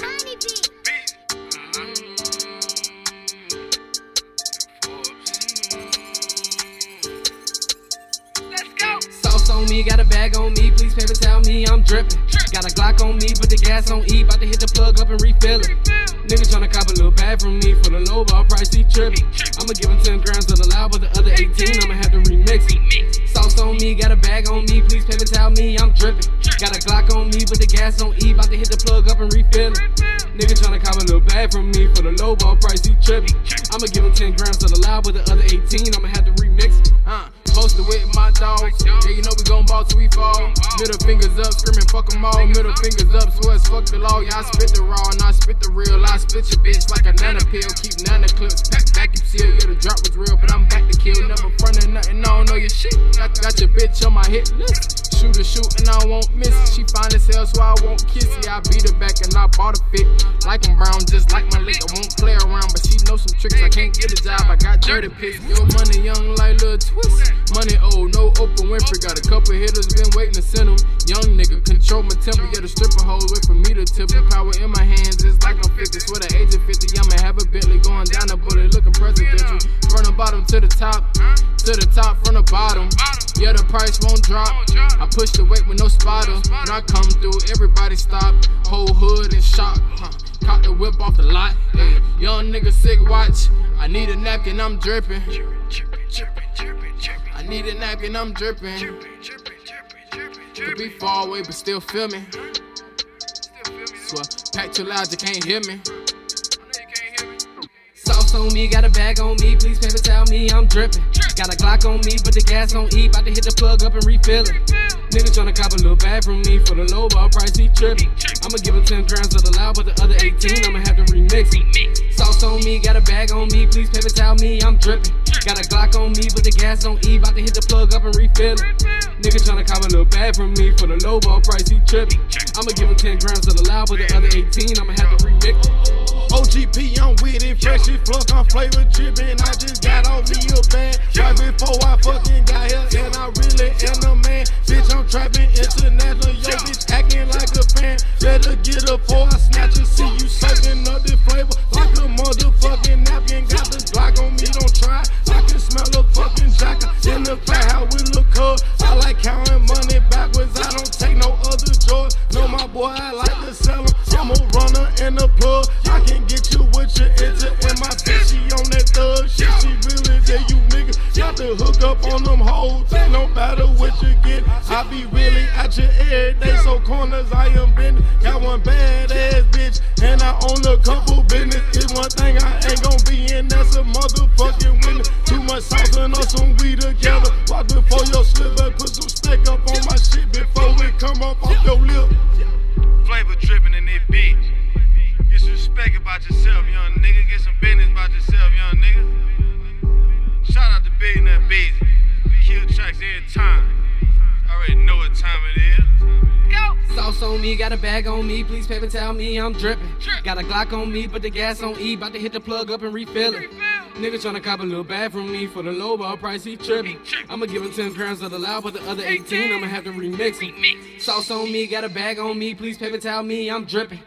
money Sauce on me, got a bag on me. Please paper tell me I'm dripping. Got a Glock on me, put the gas on E. About to hit the plug up and refill it. Nigga tryna cop a little bag from me for the low ball price, he tripping. I'ma give him 10 grams of the loud, but the other 18, I'ma have to remix it. Sauce on me, got a bag on me. Please paper tell me I'm dripping. Got a Glock on me, but the gas on E. About to hit the plug up and refill it. Nigga tryna cop a little bag from me for the low ball price, he tripping. I'ma give him 10 grams of the loud, but the other 18, I'ma have to remix it. Uh, posted with my dogs. Yeah, you know we gon' ball till we fall. Middle fingers up, screaming fuck 'em all. Middle fingers up, swear fuck the law. Yeah, I spit the raw and I spit the real. I spit your bitch like a nana pill. Keep nana clips packed vacuum seal. Yeah, the drop was real, but I'm back to kill. Never frontin' nothing, I don't know your shit. Got your bitch on my hit list. Shoot a shoot and I won't miss. She fine as hell, so I won't kiss it. I beat her back and I bought a fit. Like I'm brown, just like my lick. I won't play around, but she know some tricks. I can't get a job, I got dirty pics. Yo, money young like Lil Twist. Money old, no Oprah Winfrey. Got a couple hitters, been waiting to send them. Young nigga, control my temper. Yeah, the stripper hoes wait for me to tip her. Power in my hands, it's like I'm 50. Swear the age of 50, I'ma have a Bentley going down the bullet, looking presidential. From the bottom to the top, to the top, from the bottom. Yeah, the price won't drop. I push the weight with no spotter. When I come through, everybody stop. Whole hood in shock. Huh. Caught the whip off the lot. Hey, young nigga sick watch. I need a napkin, I'm dripping. I need a napkin, I'm dripping. Could be far away, but still feel me. Swear, pack too loud, you can't hear me. Sauce on me, got a bag on me. Please paper tell me I'm dripping. Got a Glock on me, but the gas on E. About to hit the plug up and refill it. Nigga tryna cop a little bag from me for the low ball price, he tripping. I'ma give him 10 grams of the loud, but the other 18, I'ma have to remix it. Sauce on me, got a bag on me. Please paper tell me I'm dripping. Got a Glock on me, but the gas on E. About to hit the plug up and refill it. Nigga tryna cop a little bag from me for the low ball price, he tripping. I'ma give him 10 grams of the loud, but the other 18, I'ma have to remix it. OGP, I'm with it, fresh as fuck, I'm flavor drippin'. I just got off me a band right before I fucking got here, and I really am the man. Bitch, I'm trapping international, yo, bitch acting like a fan. Better get up before I snatch her. See you sucking up the flavor like a motherfucking napkin. Got the Glock on me, don't try. I can smell a fucking jacker in the back, how we look up. I like counting money backwards, I don't take no other joy. No, my boy, I like to sell 'em. I'm a runner and a plug. I can get you what you into, and my bitch, she on that thug shit. She really there, you nigga. Got to hook up on them hoes. No matter what you get, I be really at your every day. So corners, I am bending. Got one bad ass bitch, and I own a couple business. It's one thing I ain't gon' be in, that's a motherfucking winner. Too much sauce and on some weed together. Beats. Kill tracks every time. Already know what time it is. Go! Sauce on me, got a bag on me. Please paper tell me I'm dripping. Got a Glock on me, put the gas on E. About to hit the plug up and refill it. Nigga tryna cop a little bag from me for the low ball price, he tripping. I'ma give him 10 grams of the loud, but the other 18, I'ma have to remix it. Sauce on me, got a bag on me. Please paper towel me I'm dripping.